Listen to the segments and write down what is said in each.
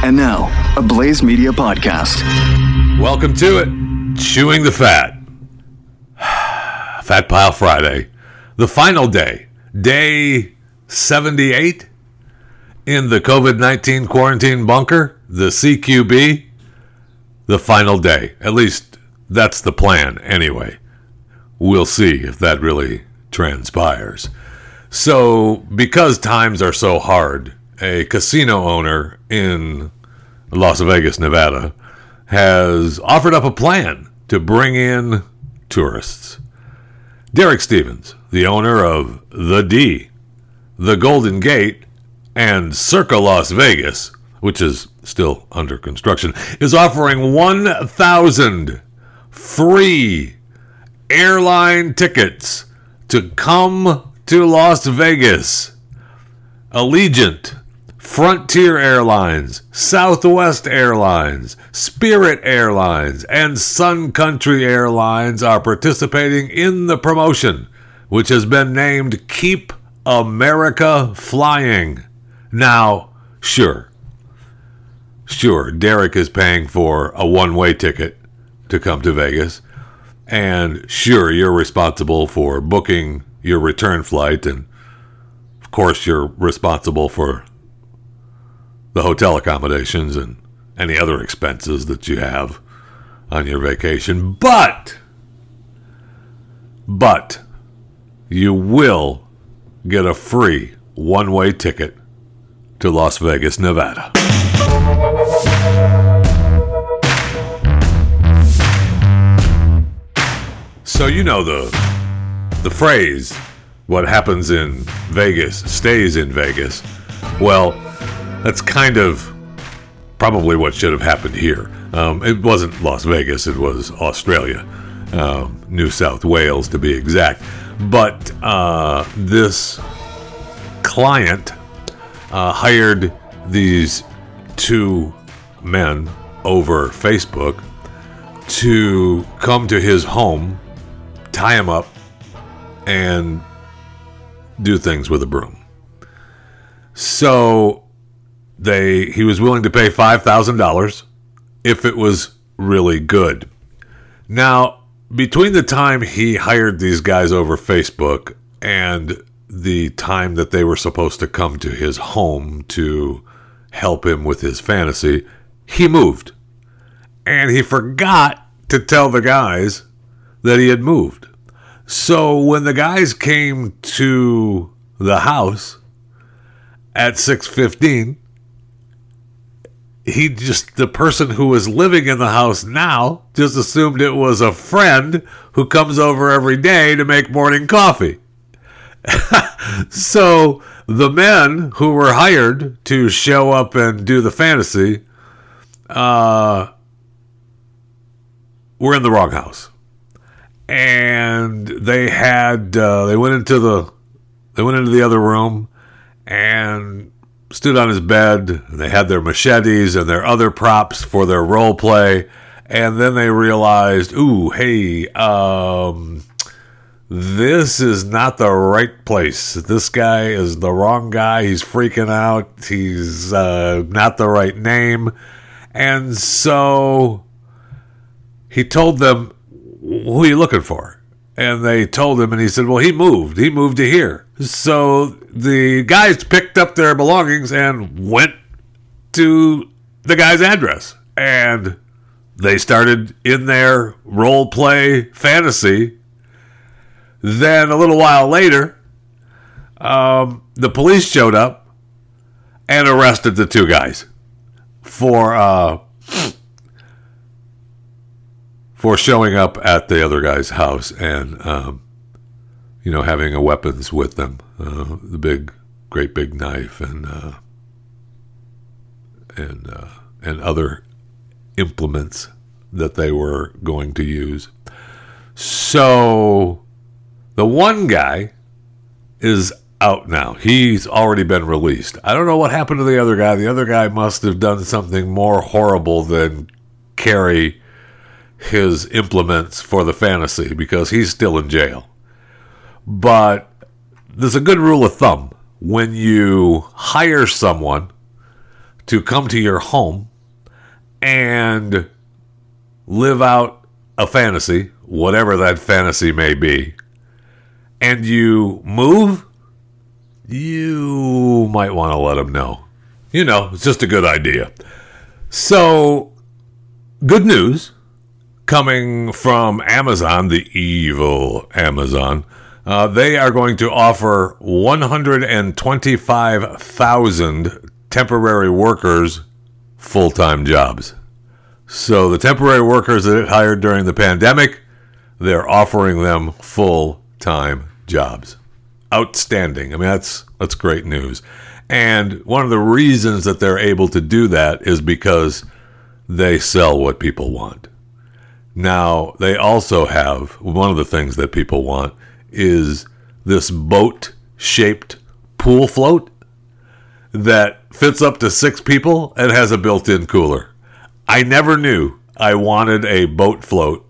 And now, a Blaze Media podcast. Welcome to it. Chewing the Fat. Fat Pile Friday. The final day. Day 78 in the COVID 19 quarantine bunker, the CQB. The final day. At least that's the plan, anyway. We'll see if that really transpires. So, because times are so hard, a casino owner in Las Vegas, Nevada, has offered up a plan to bring in tourists. Derek Stevens, the owner of The D, The Golden Gate, and Circa Las Vegas, which is still under construction, is offering 1,000 free airline tickets to come to Las Vegas. Allegiant, Frontier Airlines, Southwest Airlines, Spirit Airlines, and Sun Country Airlines are participating in the promotion, which has been named Keep America Flying. Now, sure, sure, Derek is paying for a one way ticket to come to Vegas, and sure, you're responsible for booking your return flight, and of course, you're responsible for the hotel accommodations and any other expenses that you have on your vacation. But, but, you will get a free one way ticket to Las Vegas, Nevada. So, you know the, the phrase, what happens in Vegas stays in Vegas. Well, that's kind of probably what should have happened here. Um, it wasn't Las Vegas, it was Australia, um, New South Wales to be exact. But uh, this client uh, hired these two men over Facebook to come to his home, tie him up, and do things with a broom. So they he was willing to pay five thousand dollars if it was really good. Now, between the time he hired these guys over Facebook and the time that they were supposed to come to his home to help him with his fantasy, he moved. And he forgot to tell the guys that he had moved. So when the guys came to the house at 6:15, he just the person who was living in the house now just assumed it was a friend who comes over every day to make morning coffee. so the men who were hired to show up and do the fantasy uh, were in the wrong house, and they had uh, they went into the they went into the other room and stood on his bed. and They had their machetes and their other props for their role play. And then they realized, ooh, hey, um, this is not the right place. This guy is the wrong guy. He's freaking out. He's uh, not the right name. And so he told them, who are you looking for? And they told him, and he said, well, he moved. He moved to here. So the guys picked up their belongings and went to the guy's address. And they started in their role play fantasy. Then a little while later, um, the police showed up and arrested the two guys for uh, for showing up at the other guy's house and um, you know having a weapons with them, uh, the big, great big knife and uh, and uh, and other implements that they were going to use. So the one guy is out now. He's already been released. I don't know what happened to the other guy. The other guy must have done something more horrible than carry his implements for the fantasy because he's still in jail. But there's a good rule of thumb when you hire someone to come to your home and live out a fantasy, whatever that fantasy may be, and you move, you might want to let them know. You know, it's just a good idea. So, good news coming from Amazon, the evil Amazon. Uh, they are going to offer 125,000 temporary workers full time jobs. So the temporary workers that it hired during the pandemic, they're offering them full time jobs. Outstanding. I mean, that's that's great news. And one of the reasons that they're able to do that is because they sell what people want. Now, they also have one of the things that people want is this boat shaped pool float that fits up to six people and has a built in cooler. I never knew I wanted a boat float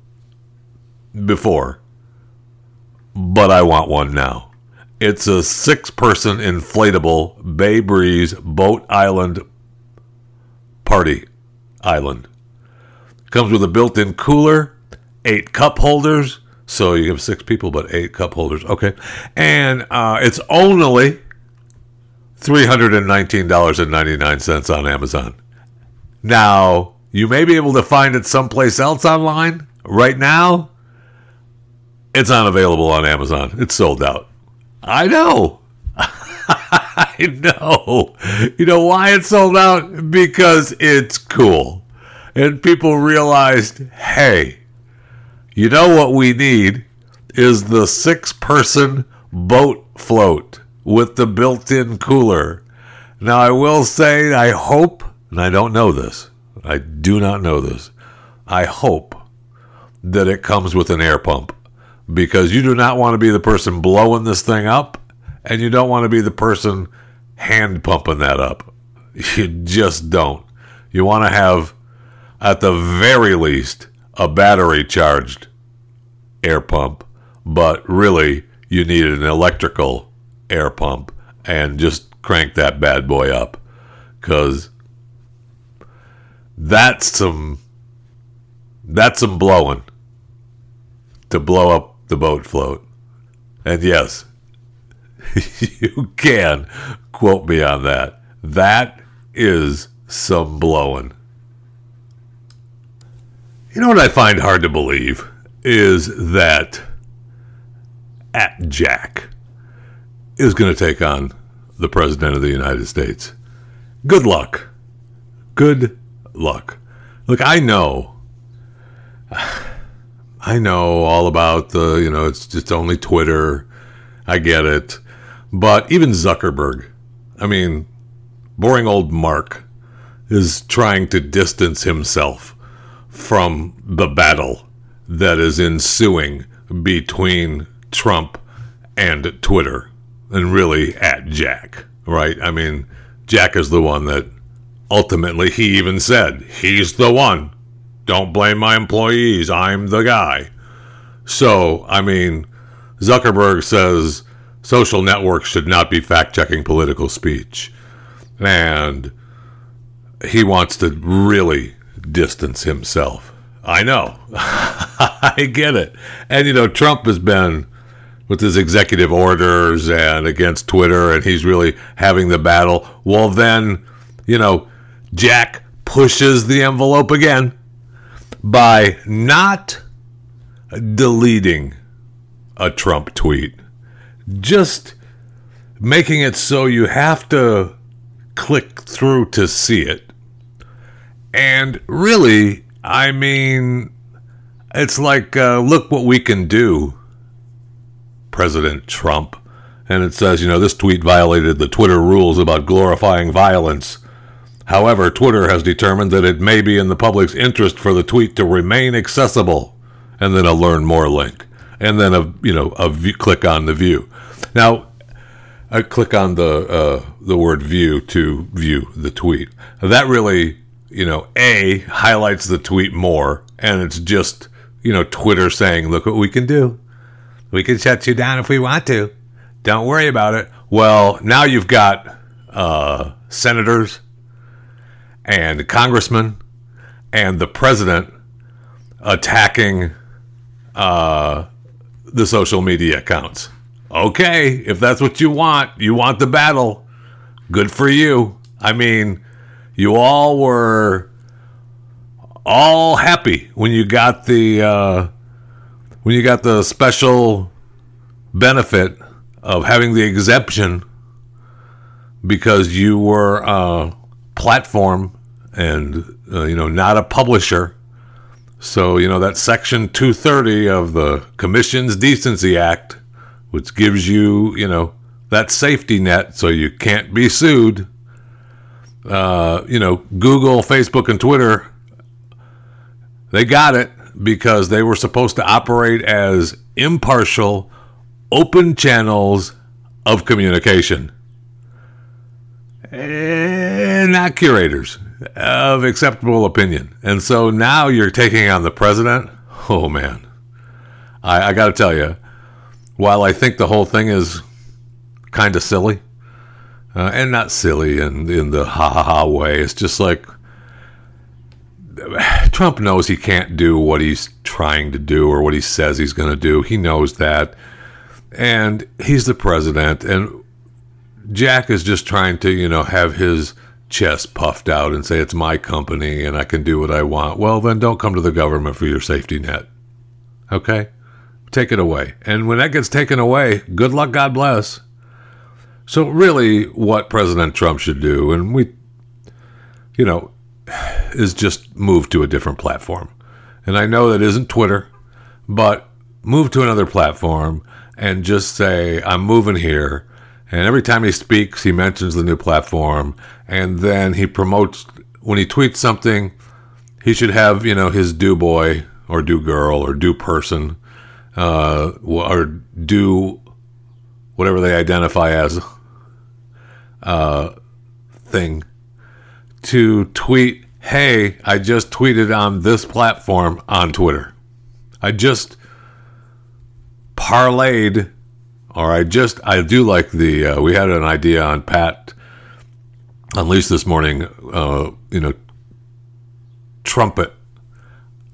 before, but I want one now. It's a six person inflatable Bay Breeze Boat Island party island. Comes with a built in cooler, eight cup holders. So you have six people, but eight cup holders. Okay. And uh, it's only $319.99 on Amazon. Now, you may be able to find it someplace else online. Right now, it's unavailable on Amazon. It's sold out. I know. I know. You know why it's sold out? Because it's cool. And people realized hey, you know what we need is the six person boat float with the built in cooler. Now, I will say, I hope, and I don't know this, I do not know this, I hope that it comes with an air pump because you do not want to be the person blowing this thing up and you don't want to be the person hand pumping that up. You just don't. You want to have, at the very least, a battery charged air pump, but really, you need an electrical air pump and just crank that bad boy up because that's some that's some blowing to blow up the boat float. And yes you can quote me on that. That is some blowing you know what i find hard to believe is that at jack is going to take on the President of the United States. Good luck. Good luck. Look, I know. I know all about the, you know, it's just only Twitter. I get it. But even Zuckerberg, I mean, boring old Mark is trying to distance himself from the battle that is ensuing between Trump and Twitter and really at Jack, right? I mean, Jack is the one that ultimately he even said, he's the one. Don't blame my employees. I'm the guy. So, I mean, Zuckerberg says social networks should not be fact checking political speech. And he wants to really distance himself. I know. I get it. And, you know, Trump has been with his executive orders and against Twitter, and he's really having the battle. Well, then, you know, Jack pushes the envelope again by not deleting a Trump tweet, just making it so you have to click through to see it. And really, I mean, it's like, uh, look what we can do President Trump. And it says, you know, this tweet violated the Twitter rules about glorifying violence. However, Twitter has determined that it may be in the public's interest for the tweet to remain accessible. And then a learn more link. And then a, you know, a view, click on the view. Now, I click on the uh, the word view to view the tweet. That really, you know, a highlights the tweet more, and it's just you know Twitter saying, "Look what we can do." We can shut you down if we want to. Don't worry about it. Well, now you've got uh, senators and congressmen and the president attacking uh, the social media accounts. Okay, if that's what you want, you want the battle. Good for you. I mean, you all were all happy when you got the uh, when you got the special benefit of having the exemption because you were a platform and uh, you know not a publisher. So you know that section 230 of the communications decency act which gives you you know that safety net so you can't be sued uh, you know google facebook and twitter they got it because they were supposed to operate as impartial open channels of communication and not curators of acceptable opinion. And so now you're taking on the president. Oh man, I, I got to tell you, while I think the whole thing is kind of silly, uh, and not silly in in the ha ha ha way, it's just like Trump knows he can't do what he's trying to do or what he says he's going to do. He knows that, and he's the president, and Jack is just trying to, you know, have his chest puffed out and say it's my company and I can do what I want. Well, then don't come to the government for your safety net. Okay? Take it away. And when that gets taken away, good luck, God bless. So, really, what President Trump should do, and we, you know, is just move to a different platform. And I know that isn't Twitter, but move to another platform and just say, I'm moving here and every time he speaks, he mentions the new platform, and then he promotes when he tweets something. He should have you know his do boy or do girl or do person uh, or do whatever they identify as uh, thing to tweet. Hey, I just tweeted on this platform on Twitter. I just parlayed or I just I do like the uh, we had an idea on Pat Unleashed this morning. Uh, you know, trumpet.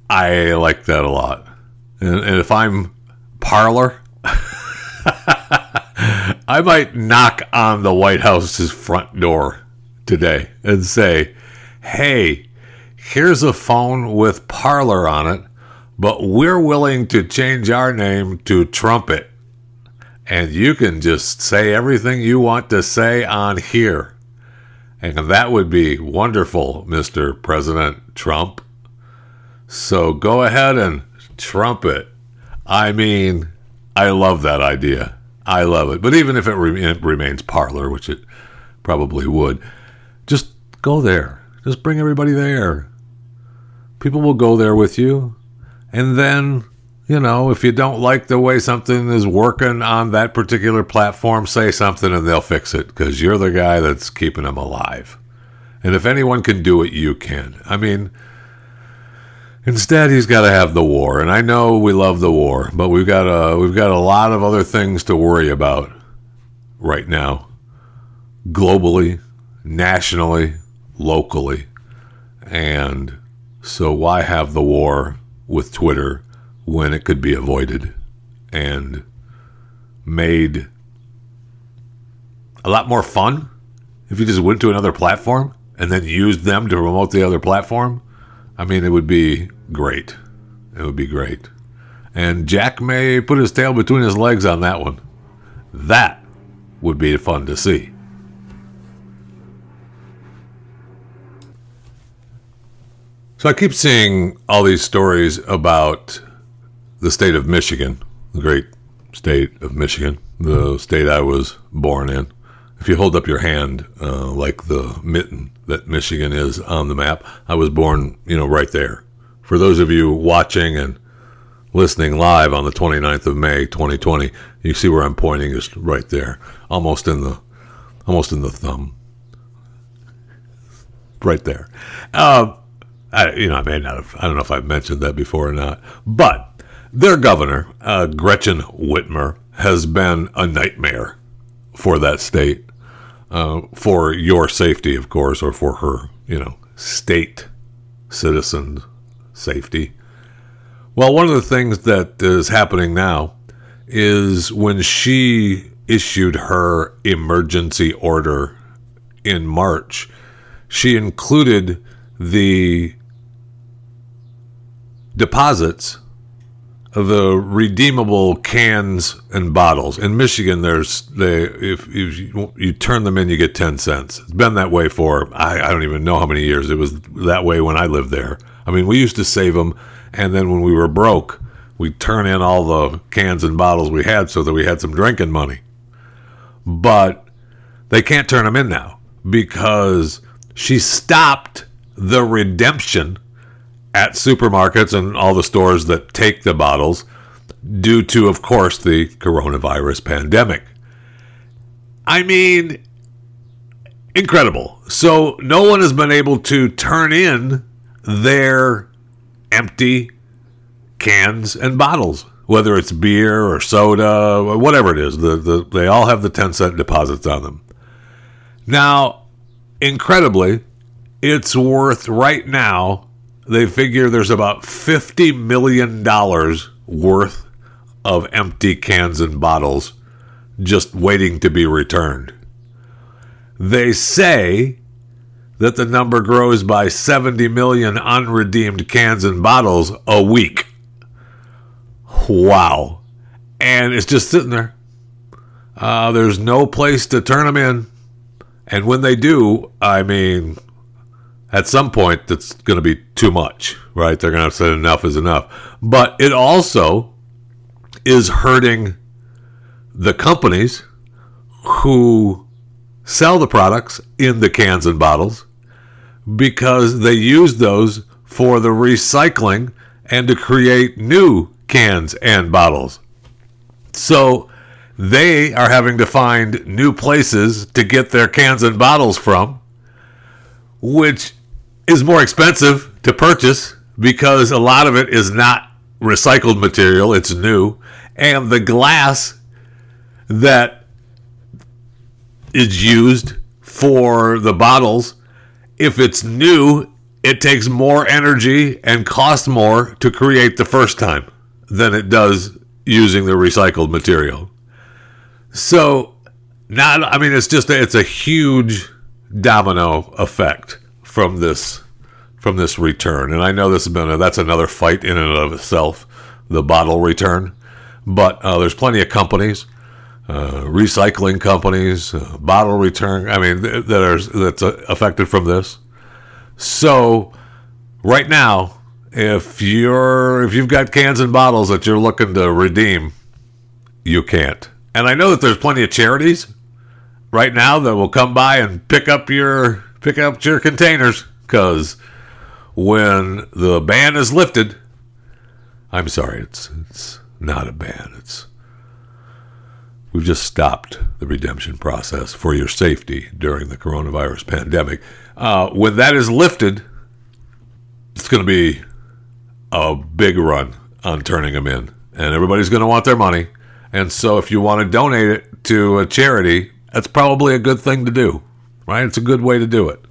I like that a lot, and, and if I'm Parler. I might knock on the White House's front door today and say, hey, here's a phone with Parler on it, but we're willing to change our name to Trumpet and you can just say everything you want to say on here. And that would be wonderful, Mr. President Trump. So go ahead and trump it. I mean, I love that idea. I love it. But even if it, re- it remains Parler, which it probably would, just go there. Just bring everybody there. People will go there with you. And then you know, if you don't like the way something is working on that particular platform, say something and they'll fix it because you're the guy that's keeping them alive. And if anyone can do it, you can. I mean, instead he's got to have the war, and I know we love the war, but we've got a we've got a lot of other things to worry about right now, globally, nationally, locally, and so why have the war with Twitter? when it could be avoided and made a lot more fun if you just went to another platform and then used them to promote the other platform. I mean, it would be great. It would be great. And Jack may put his tail between his legs on that one. That would be fun to see. So I keep seeing all these stories about the state of Michigan, the great state of Michigan, the state I was born in. If you hold up your hand, uh, like the mitten that Michigan is on the map, I was born, you know, right there. For those of you watching and listening live on the 29th of May, 2020, you see where I'm pointing is right there, almost in the, almost in the thumb, right there. Uh, I, you know, I may not have, I don't know if I've mentioned that before or not, but their governor, uh, Gretchen Whitmer, has been a nightmare for that state, uh, for your safety, of course, or for her, you know, state citizen safety. Well, one of the things that is happening now is when she issued her emergency order in March, she included the deposits the redeemable cans and bottles. In Michigan, there's they if, if you, you, turn them in, you get ten cents. It's been that way for I, I don't even know how many years. It was that way when I lived there. I mean, we used to save them, and then when we were broke, we'd turn in all the cans and bottles we had so that we had some drinking money. But they can't turn them in now because she stopped the redemption at supermarkets and all the stores that take the bottles due to, of course, the coronavirus pandemic. I mean, incredible. So, no one has been able to turn in their empty cans and bottles, whether it's beer or soda or whatever it is. The, the, they all have the 10 cent deposits on them. Now, incredibly, it's worth right now they figure there's about $50 million worth of empty cans and bottles just waiting to be returned. They say that the number grows by 70 million unredeemed cans and bottles a week. Wow. And it's just sitting there. Uh, there's no place to turn them in. And when they do, I mean, at some point that's going to be too much, right? They're going to say enough is enough. But it also is hurting the companies who sell the products in the cans and bottles because they use those for the recycling and to create new cans and bottles. So they are having to find new places to get their cans and bottles from, which is more expensive to purchase because a lot of it is not recycled material, it's new. And the glass that is used for the bottles, if it's new, it takes more energy and costs more to create the first time than it does using the recycled material. So, not I mean it's just a, it's a huge domino effect from this from this return. And I know this has been a, that's another fight in and of itself, the bottle return. But uh, there's plenty of companies, uh, recycling companies, uh, bottle return. I mean that are that's uh, affected from this. So right now, if you're if you've got cans and bottles that you're looking to redeem, you can't. And I know that there's plenty of charities right now that will come by and pick up your pick up your containers because when the ban is lifted, I'm sorry, it's it's not a ban. It's we've just stopped the redemption process for your safety during the coronavirus pandemic. Uh, when that is lifted, it's going to be a big run on turning them in, and everybody's going to want their money. And so, if you want to donate it to a charity, that's probably a good thing to do, right? It's a good way to do it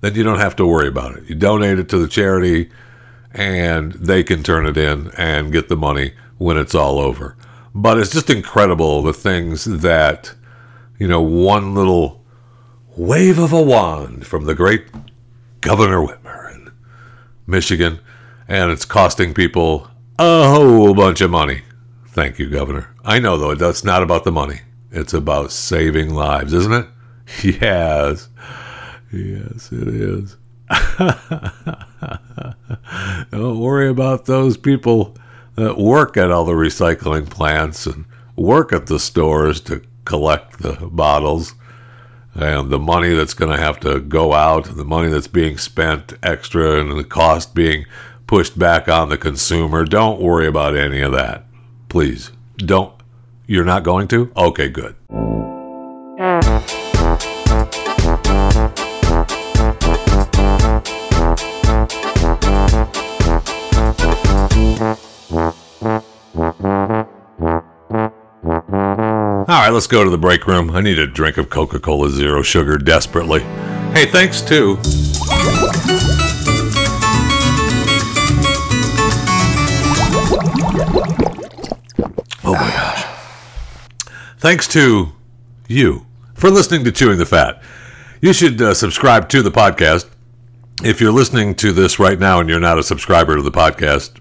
then you don't have to worry about it. You donate it to the charity and they can turn it in and get the money when it's all over. But it's just incredible the things that, you know, one little wave of a wand from the great Governor Whitmer in Michigan, and it's costing people a whole bunch of money. Thank you, Governor. I know, though, that's not about the money. It's about saving lives, isn't it? Yes. Yes, it is. Don't worry about those people that work at all the recycling plants and work at the stores to collect the bottles and the money that's going to have to go out, the money that's being spent extra, and the cost being pushed back on the consumer. Don't worry about any of that. Please. Don't. You're not going to? Okay, good. All right, let's go to the break room. I need a drink of Coca Cola Zero Sugar desperately. Hey, thanks to thanks to you for listening to Chewing the Fat. You should uh, subscribe to the podcast. If you're listening to this right now and you're not a subscriber to the podcast,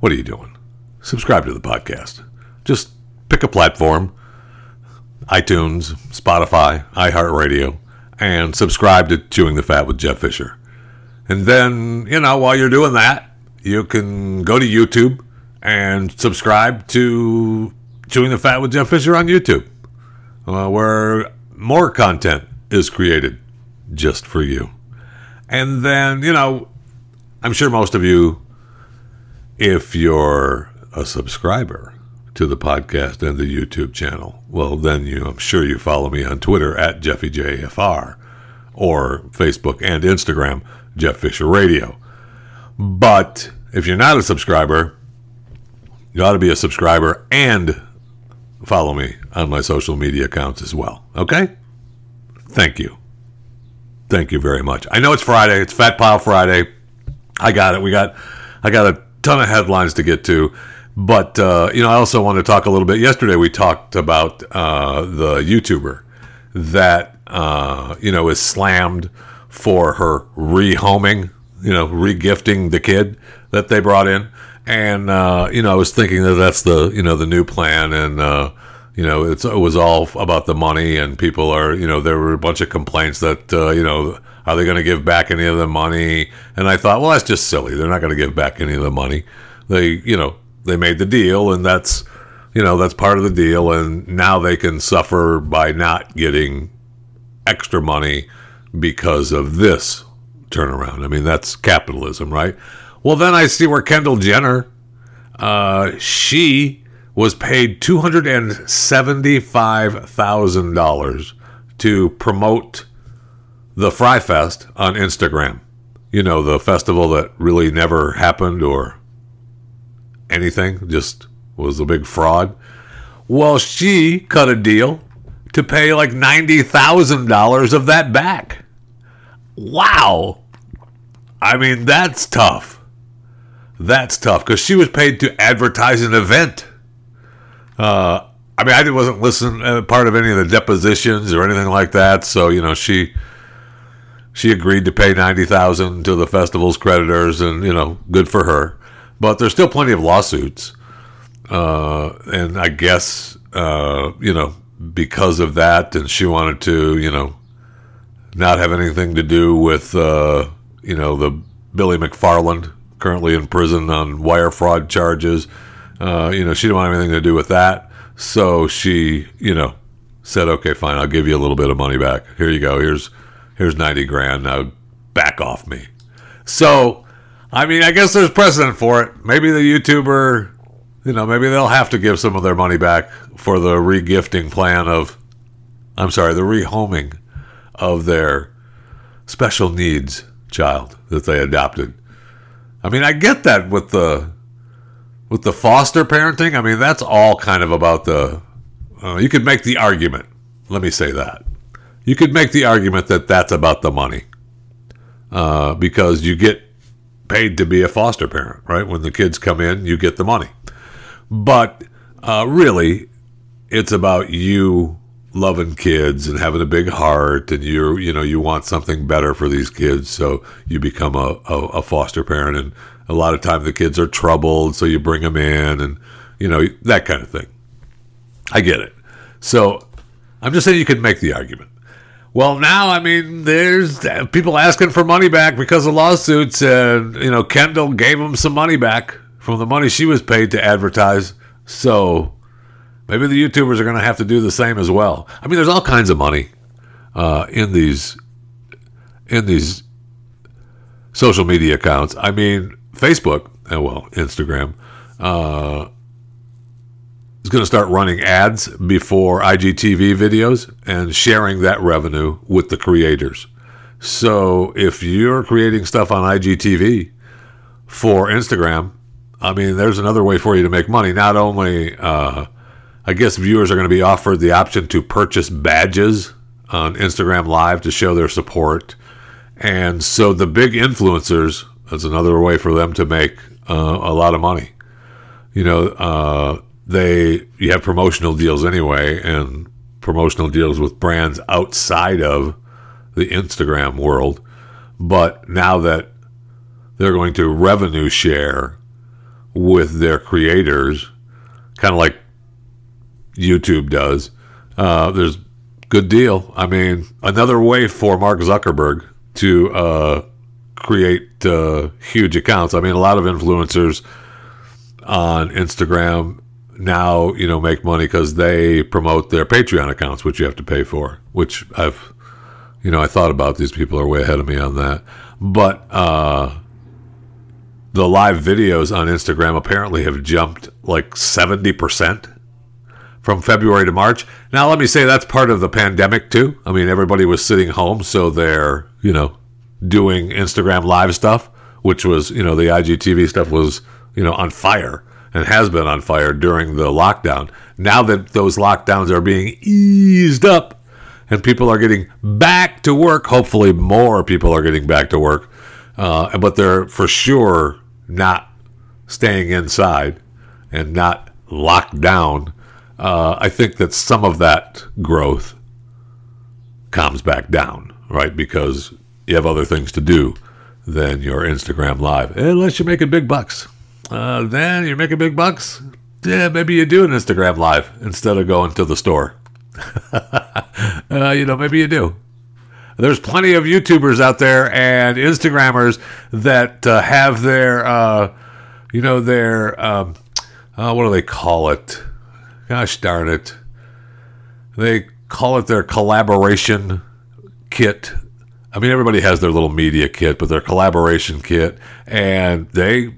what are you doing? Subscribe to the podcast. Just pick a platform iTunes, Spotify, iHeartRadio, and subscribe to Chewing the Fat with Jeff Fisher. And then, you know, while you're doing that, you can go to YouTube and subscribe to Chewing the Fat with Jeff Fisher on YouTube, uh, where more content is created just for you. And then, you know, I'm sure most of you, if you're a subscriber to the podcast and the YouTube channel, well, then you, I'm sure you follow me on Twitter at JeffyJFR or Facebook and Instagram, Jeff Fisher Radio. But if you're not a subscriber, you ought to be a subscriber and follow me on my social media accounts as well. Okay? Thank you. Thank you very much. I know it's Friday. It's Fat Pile Friday. I got it. We got I got a ton of headlines to get to. But uh, you know, I also want to talk a little bit. Yesterday, we talked about uh, the YouTuber that uh, you know is slammed for her rehoming, you know, regifting the kid that they brought in, and uh, you know, I was thinking that that's the you know the new plan, and uh, you know, it was all about the money, and people are you know there were a bunch of complaints that uh, you know are they going to give back any of the money, and I thought, well, that's just silly. They're not going to give back any of the money. They you know they made the deal, and that's you know that's part of the deal, and now they can suffer by not getting extra money because of this turnaround. I mean, that's capitalism, right? Well, then I see where Kendall Jenner, uh, she was paid two hundred and seventy-five thousand dollars to promote the Fyre Fest on Instagram. You know, the festival that really never happened or anything, just was a big fraud. Well, she cut a deal to pay like $90,000 of that back. Wow. I mean, that's tough. That's tough because she was paid to advertise an event. Uh, I mean, I wasn't listening uh, part of any of the depositions or anything like that. So you know, she she agreed to pay ninety thousand to the festival's creditors, and you know, good for her. But there's still plenty of lawsuits, uh, and I guess uh, you know because of that, and she wanted to you know not have anything to do with uh, you know the Billy McFarland currently in prison on wire fraud charges. Uh, you know she didn't want anything to do with that, so she you know said, okay, fine, I'll give you a little bit of money back. Here you go. Here's here's ninety grand. Now back off me. So I mean, I guess there's precedent for it. Maybe the YouTuber, you know, maybe they'll have to give some of their money back for the regifting plan of, I'm sorry, the rehoming of their special needs child that they adopted. I mean, I get that with the with the foster parenting. I mean, that's all kind of about the. Uh, you could make the argument. Let me say that. You could make the argument that that's about the money, uh, because you get paid to be a foster parent, right? When the kids come in, you get the money. But uh, really, it's about you loving kids and having a big heart, and you you know you want something better for these kids, so you become a, a, a foster parent. And a lot of times the kids are troubled, so you bring them in, and you know that kind of thing. I get it. So I'm just saying you could make the argument. Well, now I mean, there's people asking for money back because of lawsuits, and you know, Kendall gave them some money back from the money she was paid to advertise. So maybe the YouTubers are going to have to do the same as well. I mean, there's all kinds of money uh, in these in these social media accounts. I mean, Facebook, and uh, well, Instagram. Uh, is going to start running ads before IGTV videos and sharing that revenue with the creators. So if you're creating stuff on IGTV for Instagram, I mean, there's another way for you to make money. Not only, uh, I guess viewers are going to be offered the option to purchase badges on Instagram Live to show their support. And so the big influencers, that's another way for them to make uh, a lot of money. You know, uh, they you have promotional deals anyway, and promotional deals with brands outside of the Instagram world. But now that they're going to revenue share with their creators, kind of like YouTube does, uh, there's good deal. I mean, another way for Mark Zuckerberg to uh, create uh, huge accounts. I mean, a lot of influencers on Instagram now, you know, make money because they promote their Patreon accounts, which you have to pay for. Which I've, you know, I thought about. These people are way ahead of me on that, but uh, the live videos on Instagram apparently have jumped like seventy percent from February to March. Now, let me say that's part of the pandemic too. I mean, everybody was sitting home, so they're you know doing Instagram live stuff, which was you know the IGTV stuff was you know on fire and has been on fire during the lockdown. Now that those lockdowns are being eased up and people are getting back to work, hopefully more people are getting back to work, uh, but they're for sure not staying inside and not locked down. Uh, I think that some of that growth comes back down, right? Because you have other things to do than your Instagram live, unless you're making big bucks. Uh, then you're making big bucks. Yeah, maybe you do an Instagram live instead of going to the store. uh, you know, maybe you do. There's plenty of YouTubers out there and Instagrammers that uh, have their, uh, you know, their, um, uh, what do they call it? Gosh darn it. They call it their collaboration kit. I mean, everybody has their little media kit, but their collaboration kit, and they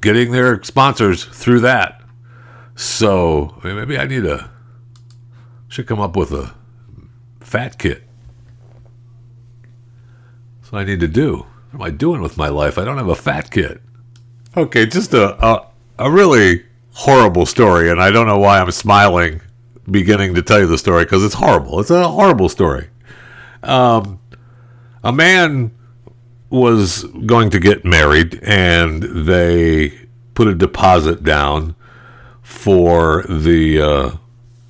getting their sponsors through that. So maybe I need a should come up with a fat kit. That's what I need to do. What am I doing with my life? I don't have a fat kit. Okay, just a a, a really horrible story, and I don't know why I'm smiling beginning to tell you the story because it's horrible. It's a horrible story. Um, a man was going to get married and they put a deposit down for the uh,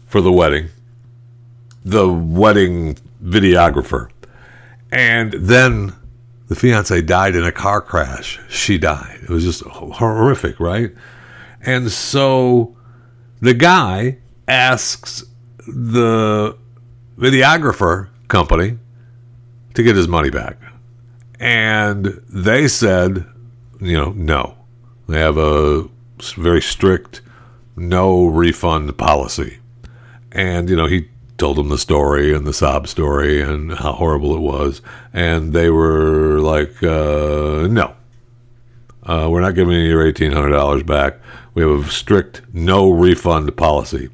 for the wedding the wedding videographer and then the fiance died in a car crash she died it was just horrific right and so the guy asks the videographer company to get his money back and they said, you know, no. They have a very strict no refund policy. And, you know, he told them the story and the sob story and how horrible it was. And they were like, uh, no, uh, we're not giving you your $1,800 back. We have a strict no refund policy.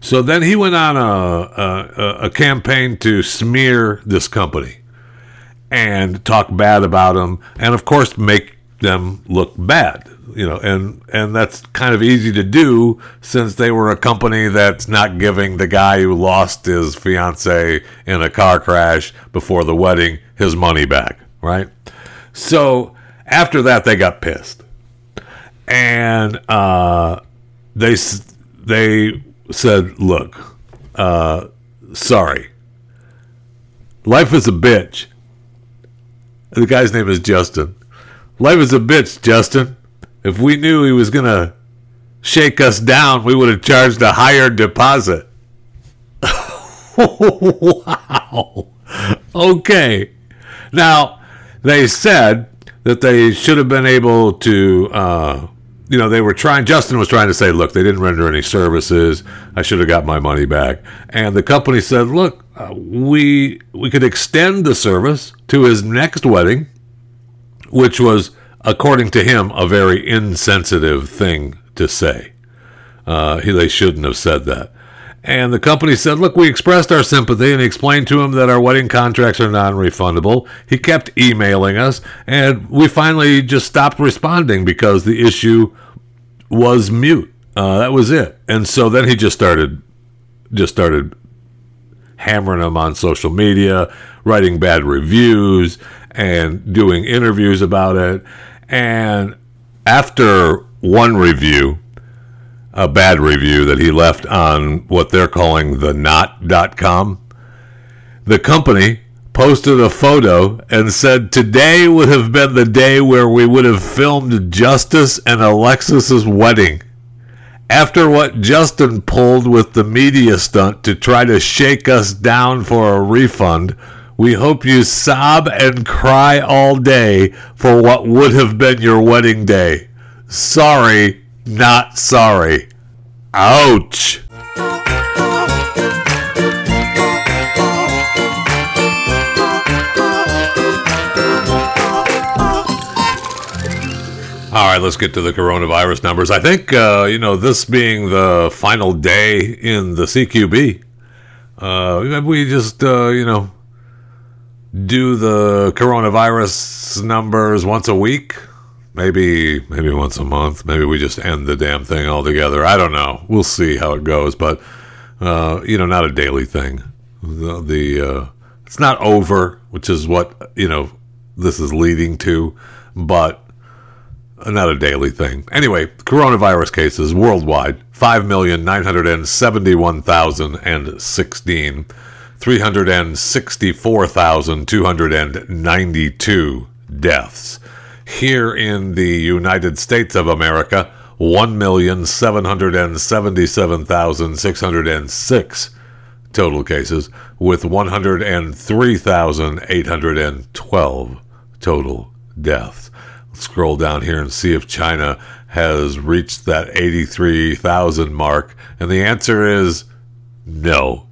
So then he went on a, a, a campaign to smear this company and talk bad about them, and of course make them look bad. You know, and and that's kind of easy to do since they were a company that's not giving the guy who lost his fiance in a car crash before the wedding his money back, right? So after that, they got pissed, and uh, they they said, "Look, uh, sorry, life is a bitch." The guy's name is Justin. Life is a bitch, Justin. If we knew he was to shake us down, we would have charged a higher deposit. wow. Okay. Now, they said that they should have been able to, uh, you know, they were trying, Justin was trying to say, look, they didn't render any services. I should have got my money back. And the company said, look, uh, we we could extend the service to his next wedding, which was, according to him, a very insensitive thing to say. Uh, he, they shouldn't have said that. And the company said, Look, we expressed our sympathy and explained to him that our wedding contracts are non refundable. He kept emailing us, and we finally just stopped responding because the issue was mute. Uh, that was it. And so then he just started, just started hammering them on social media, writing bad reviews, and doing interviews about it. And after one review, a bad review that he left on what they're calling the Knot.com. The company posted a photo and said today would have been the day where we would have filmed Justice and Alexis's wedding. After what Justin pulled with the media stunt to try to shake us down for a refund, we hope you sob and cry all day for what would have been your wedding day. Sorry, not sorry. Ouch. All right, let's get to the coronavirus numbers. I think, uh, you know, this being the final day in the CQB, uh, maybe we just, uh, you know, do the coronavirus numbers once a week, maybe maybe once a month. Maybe we just end the damn thing altogether. I don't know. We'll see how it goes, but uh, you know, not a daily thing. The, the uh, it's not over, which is what you know this is leading to, but not a daily thing. Anyway, coronavirus cases worldwide 5,971,016, 364,292 deaths. Here in the United States of America, 1,777,606 total cases, with 103,812 total deaths. Scroll down here and see if China has reached that 83,000 mark. And the answer is no.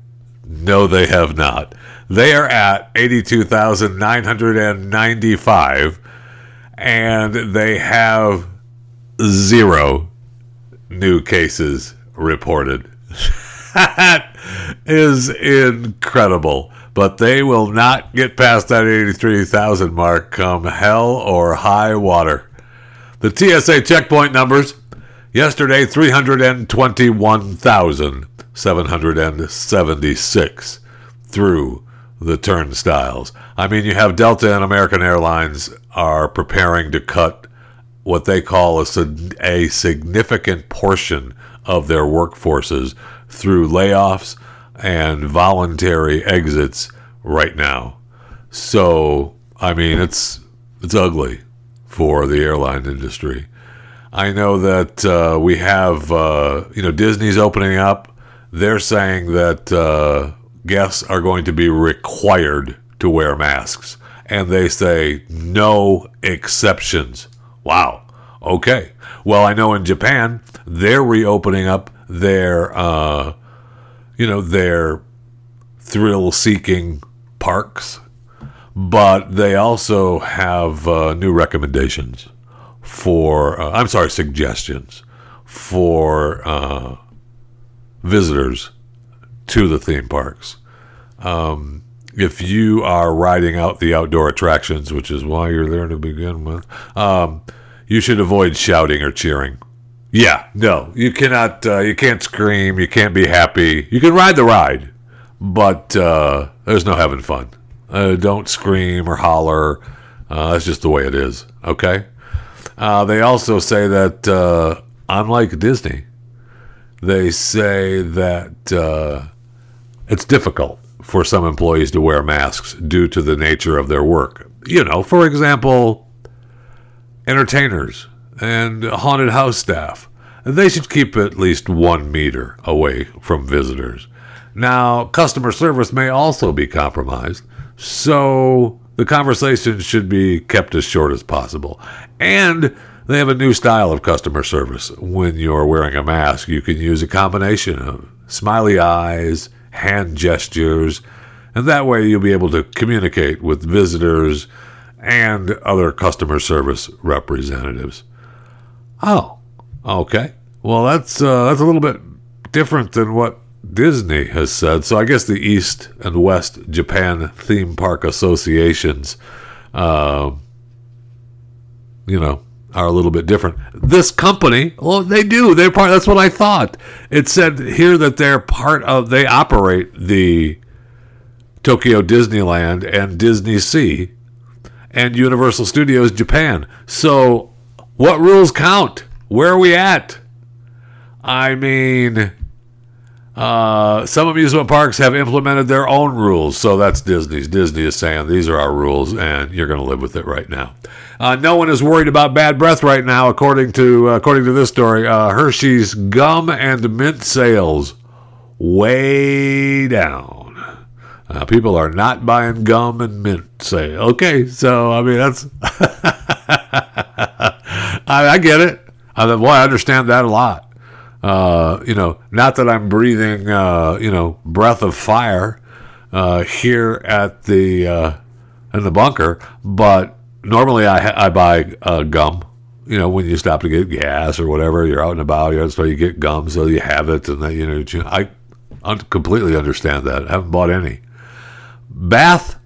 No, they have not. They are at 82,995 and they have zero new cases reported. that is incredible. But they will not get past that 83,000 mark come hell or high water. The TSA checkpoint numbers yesterday 321,776 through the turnstiles. I mean, you have Delta and American Airlines are preparing to cut what they call a, a significant portion of their workforces through layoffs and voluntary exits right now. So, I mean, it's it's ugly for the airline industry. I know that uh, we have, uh, you know, Disney's opening up. They're saying that uh, guests are going to be required to wear masks. And they say no exceptions. Wow. Okay. Well, I know in Japan, they're reopening up their, uh, you know, their thrill seeking parks, but they also have uh, new recommendations for, uh, I'm sorry, suggestions for uh, visitors to the theme parks. Um, if you are riding out the outdoor attractions, which is why you're there to begin with, um, you should avoid shouting or cheering. Yeah, no, you cannot. Uh, you can't scream. You can't be happy. You can ride the ride, but uh, there's no having fun. Uh, don't scream or holler. Uh, that's just the way it is. Okay. Uh, they also say that uh, unlike Disney, they say that it's difficult for some employees to wear masks due to the nature of their work. You know, for example, entertainers and haunted house staff. They should keep at least one meter away from visitors. Now, customer service may also be compromised, so the conversation should be kept as short as possible. And they have a new style of customer service. When you're wearing a mask, you can use a combination of smiley eyes, hand gestures, and that way you'll be able to communicate with visitors and other customer service representatives. Oh, okay. Well, that's uh, that's a little bit different than what Disney has said. So I guess the East and West Japan theme park associations, uh, you know, are a little bit different. This company, well, they do. They're part. That's what I thought. It said here that they're part of. They operate the Tokyo Disneyland and DisneySea and Universal Studios Japan. So, what rules count? Where are we at? I mean, uh, some amusement parks have implemented their own rules, so that's Disney's. Disney is saying these are our rules, and you're going to live with it right now. Uh, no one is worried about bad breath right now, according to uh, according to this story. Uh, Hershey's gum and mint sales way down. Uh, people are not buying gum and mint. Say okay, so I mean that's I, I get it. I, well, I understand that a lot. Uh, you know, not that I'm breathing, uh, you know, breath of fire here at the in the bunker, but normally I I buy uh, gum. You know, when you stop to get gas or whatever, you're out and about. That's why you get gum, so you have it, and then you know, I un- completely understand that. I haven't bought any. Bath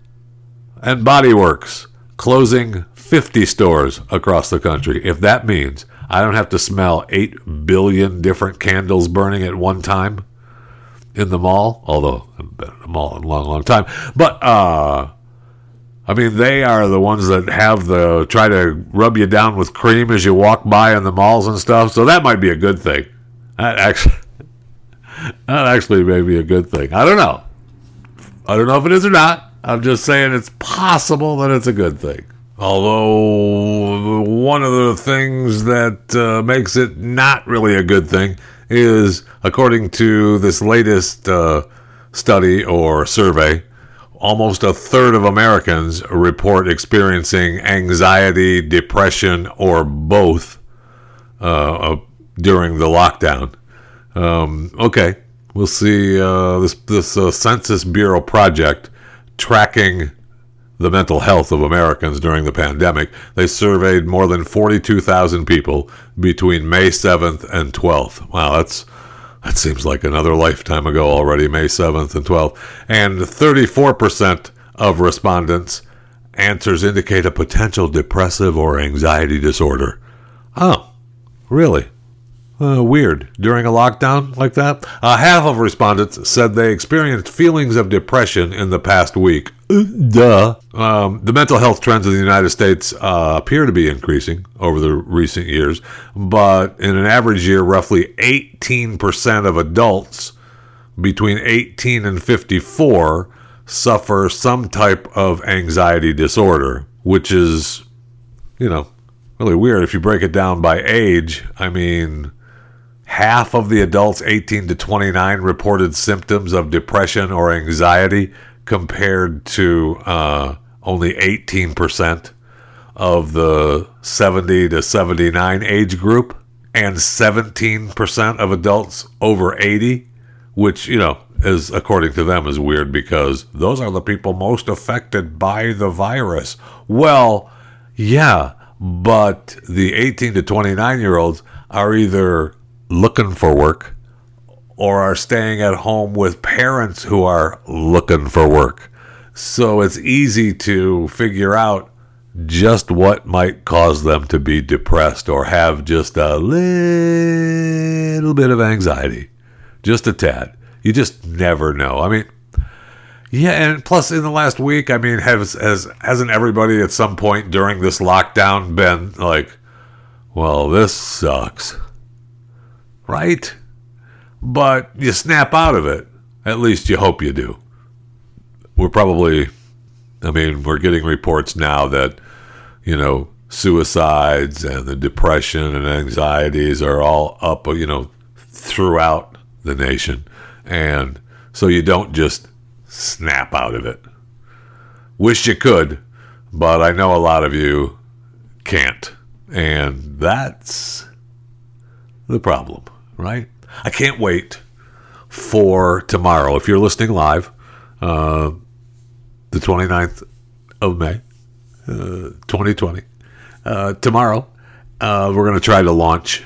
and Body Works closing 50 stores across the country. If that means I don't have to smell 8 billion different candles burning at one time in the mall, although I've been in the mall in a long, long time. But, uh, I mean, they are the ones that have the try to rub you down with cream as you walk by in the malls and stuff. So that might be a good thing. That actually, that actually may be a good thing. I don't know. I don't know if it is or not. I'm just saying it's possible that it's a good thing. Although one of the things that uh, makes it not really a good thing is, according to this latest uh, study or survey, almost a third of Americans report experiencing anxiety, depression, or both uh, uh during the lockdown. Um, okay, we'll see uh, this this uh, Census Bureau project tracking the mental health of Americans during the pandemic. They surveyed more than 42,000 people between May 7th and 12th. Wow, that's that seems like another lifetime ago already, May 7th and 12th. And 34% of respondents answers indicate a potential depressive or anxiety disorder. Oh, really? Uh, weird. During a lockdown like that? Uh, half of respondents said they experienced feelings of depression in the past week. Uh, duh. Um, the mental health trends in the United States uh, appear to be increasing over the recent years, but in an average year, roughly 18% of adults between 18 and 54 suffer some type of anxiety disorder, which is, you know, really weird if you break it down by age. I mean, half of the adults 18 to 29 reported symptoms of depression or anxiety compared to uh, only 18% of the 70 to 79 age group and 17% of adults over 80 which you know is according to them is weird because those are the people most affected by the virus. Well yeah but the 18 to 29 year olds are either looking for work or are staying at home with parents who are looking for work. So it's easy to figure out just what might cause them to be depressed or have just a little bit of anxiety. Just a tad. You just never know. I mean, yeah, and plus in the last week, I mean, has has hasn't everybody at some point during this lockdown been like, well, this sucks right? But you snap out of it. At least you hope you do. We're probably, I mean, we're getting reports now that, you know, suicides and the depression and anxieties are all up, you know, throughout the nation. And so you don't just snap out of it. Wish you could, but I know a lot of you can't. And that's the problem right? I can't wait for tomorrow. If you're listening live, uh, the 29th of May, uh, 2020, uh, tomorrow, uh, we're going to try to launch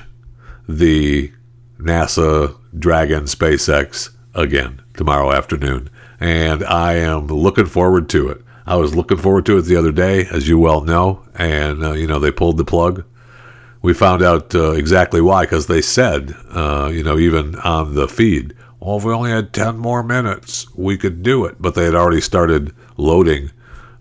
the NASA Dragon SpaceX again tomorrow afternoon. And I am looking forward to it. I was looking forward to it the other day, as you well know, and uh, you know they pulled the plug we found out uh, exactly why because they said, uh, you know, even on the feed, well, if we only had 10 more minutes, we could do it. But they had already started loading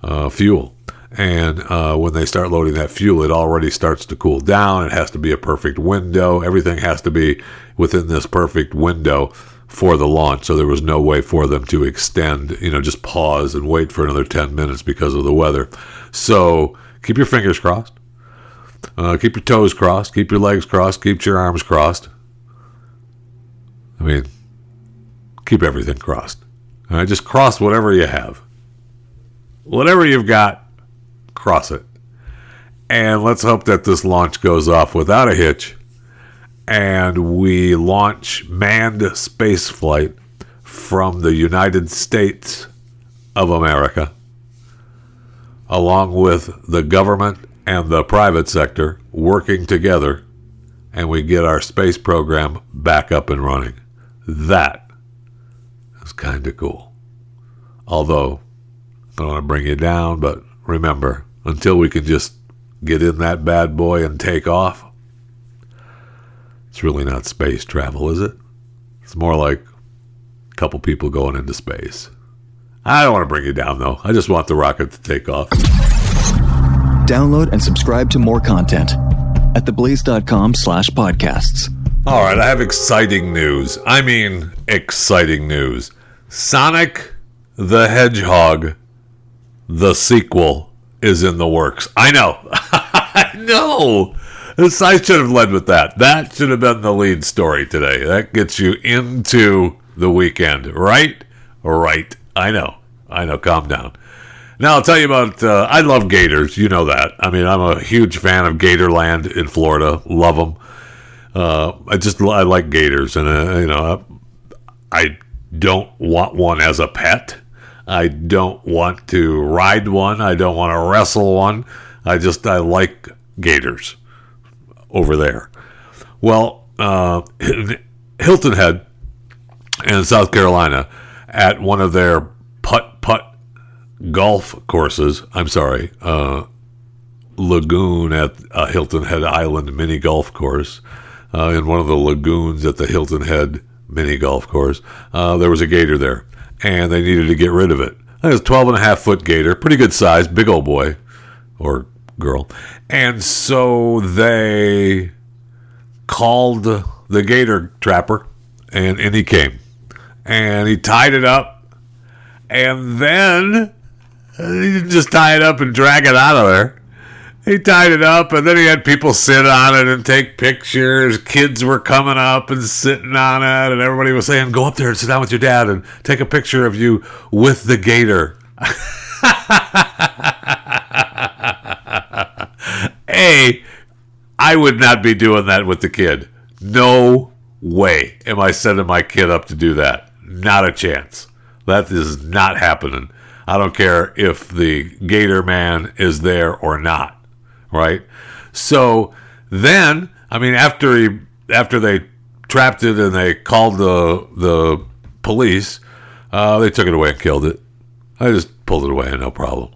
uh, fuel. And uh, when they start loading that fuel, it already starts to cool down. It has to be a perfect window. Everything has to be within this perfect window for the launch. So there was no way for them to extend, you know, just pause and wait for another 10 minutes because of the weather. So keep your fingers crossed. Uh, keep your toes crossed. Keep your legs crossed. Keep your arms crossed. I mean, keep everything crossed. Right, just cross whatever you have. Whatever you've got, cross it. And let's hope that this launch goes off without a hitch and we launch manned space flight from the United States of America, along with the government and the private sector working together, and we get our space program back up and running. That is kind of cool. Although, I don't want to bring you down, but remember, until we can just get in that bad boy and take off, it's really not space travel, is it? It's more like a couple people going into space. I don't want to bring you down, though. I just want the rocket to take off. Download and subscribe to more content at theblaze.com slash podcasts. All right, I have exciting news. I mean, exciting news. Sonic the Hedgehog, the sequel, is in the works. I know. I know. I should have led with that. That should have been the lead story today. That gets you into the weekend, right? Right. I know. I know. Calm down. Now I'll tell you about. Uh, I love gators. You know that. I mean, I'm a huge fan of Gatorland in Florida. Love them. Uh, I just I like gators, and uh, you know, I, I don't want one as a pet. I don't want to ride one. I don't want to wrestle one. I just I like gators over there. Well, uh, Hilton Head in South Carolina at one of their putt golf courses. I'm sorry, uh, lagoon at uh, Hilton Head Island mini golf course. Uh, in one of the lagoons at the Hilton Head mini golf course, uh, there was a gator there, and they needed to get rid of it. It was a 12 and a half foot gator, pretty good size, big old boy, or girl. And so they called the gator trapper, and, and he came. And he tied it up, and then he didn't just tie it up and drag it out of there. He tied it up, and then he had people sit on it and take pictures. Kids were coming up and sitting on it, and everybody was saying, Go up there and sit down with your dad and take a picture of you with the gator. A, I would not be doing that with the kid. No way am I setting my kid up to do that. Not a chance. That is not happening. I don't care if the Gator man is there or not. Right? So then, I mean, after he, after they trapped it and they called the the police, uh, they took it away and killed it. I just pulled it away, no problem.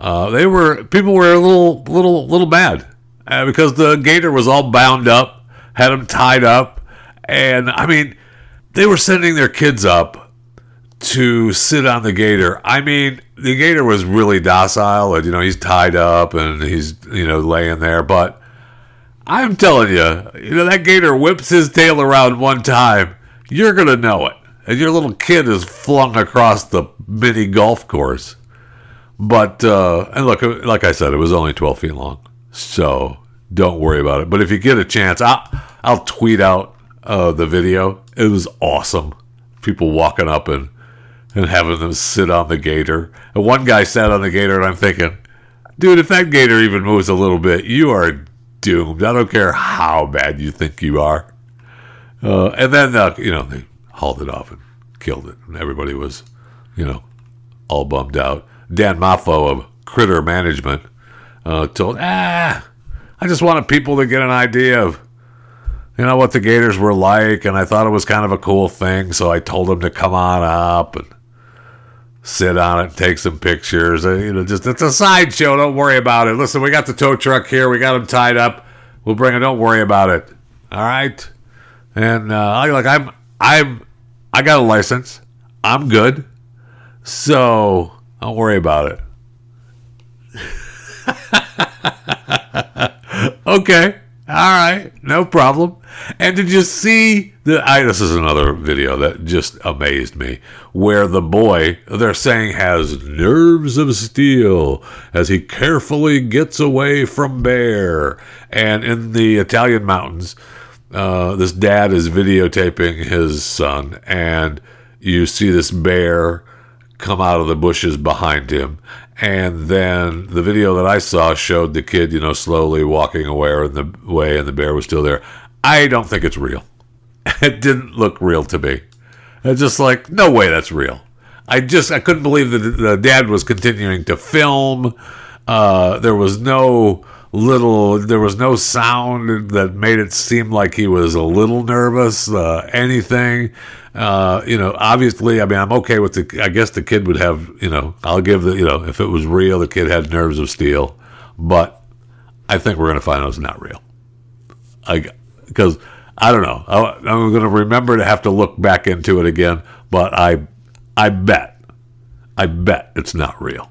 Uh, they were people were a little little little mad uh, because the gator was all bound up, had him tied up, and I mean they were sending their kids up to sit on the gator. I mean the gator was really docile, and you know he's tied up and he's you know laying there, but I'm telling you, you know that gator whips his tail around one time, you're gonna know it, and your little kid is flung across the mini golf course. But uh, and look, like I said, it was only 12 feet long, so don't worry about it. But if you get a chance, I'll I'll tweet out uh, the video. It was awesome. People walking up and and having them sit on the gator. And one guy sat on the gator, and I'm thinking, dude, if that gator even moves a little bit, you are doomed. I don't care how bad you think you are. Uh, and then uh, you know they hauled it off and killed it, and everybody was, you know, all bummed out. Dan Maffo of Critter Management uh, told, ah, I just wanted people to get an idea of, you know, what the Gators were like, and I thought it was kind of a cool thing, so I told them to come on up and sit on it, take some pictures. Uh, you know, just it's a sideshow. Don't worry about it. Listen, we got the tow truck here. We got them tied up. We'll bring it. Don't worry about it. All right. And uh, like I'm, I'm, I got a license. I'm good. So don't worry about it. okay. All right. No problem. And did you see the I this is another video that just amazed me where the boy they're saying has nerves of steel as he carefully gets away from bear and in the Italian mountains uh, this dad is videotaping his son and you see this bear come out of the bushes behind him and then the video that I saw showed the kid, you know, slowly walking away in the way, and the bear was still there. I don't think it's real. It didn't look real to me. It's just like, no way that's real. I just I couldn't believe that the dad was continuing to film. Uh, there was no little, there was no sound that made it seem like he was a little nervous. Uh, anything. Uh, you know, obviously, I mean, I'm okay with the. I guess the kid would have, you know, I'll give the, you know, if it was real, the kid had nerves of steel. But I think we're going to find out it's not real. I because I don't know. I, I'm going to remember to have to look back into it again. But I, I bet, I bet it's not real.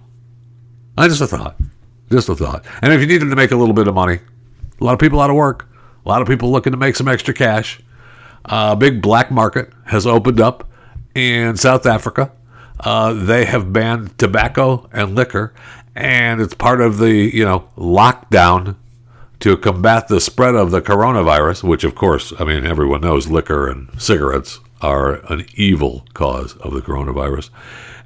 I just a thought, just a thought. And if you needed to make a little bit of money, a lot of people out of work, a lot of people looking to make some extra cash a big black market has opened up in South Africa. Uh, they have banned tobacco and liquor, and it's part of the you know lockdown to combat the spread of the coronavirus. Which, of course, I mean everyone knows liquor and cigarettes are an evil cause of the coronavirus,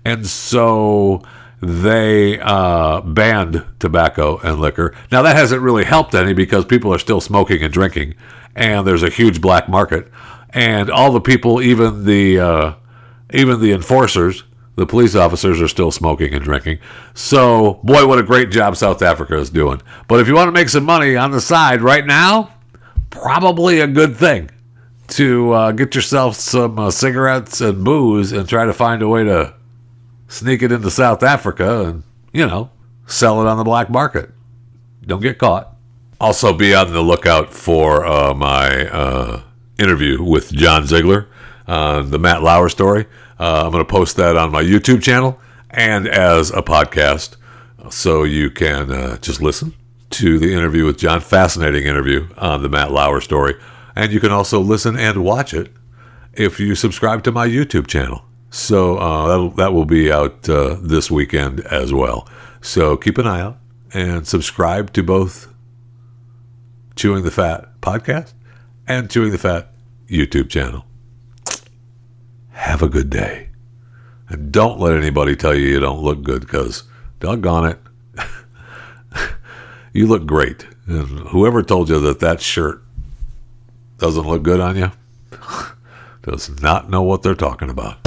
and so they uh, banned tobacco and liquor. Now that hasn't really helped any because people are still smoking and drinking, and there's a huge black market, and all the people, even the uh, even the enforcers, the police officers, are still smoking and drinking. So, boy, what a great job South Africa is doing. But if you want to make some money on the side right now, probably a good thing to uh, get yourself some uh, cigarettes and booze and try to find a way to sneak it into South Africa and you know sell it on the black market. Don't get caught. Also, be on the lookout for uh, my uh, interview with John Ziegler on the Matt Lauer story. Uh, I'm going to post that on my YouTube channel and as a podcast, so you can uh, just listen to the interview with John. Fascinating interview on the Matt Lauer story, and you can also listen and watch it if you subscribe to my YouTube channel. So uh, that will be out uh, this weekend as well. So keep an eye out and subscribe to both Chewing the Fat podcast and Chewing the Fat YouTube channel. Have a good day. And don't let anybody tell you you don't look good because, doggone it, you look great. And whoever told you that that shirt doesn't look good on you does not know what they're talking about.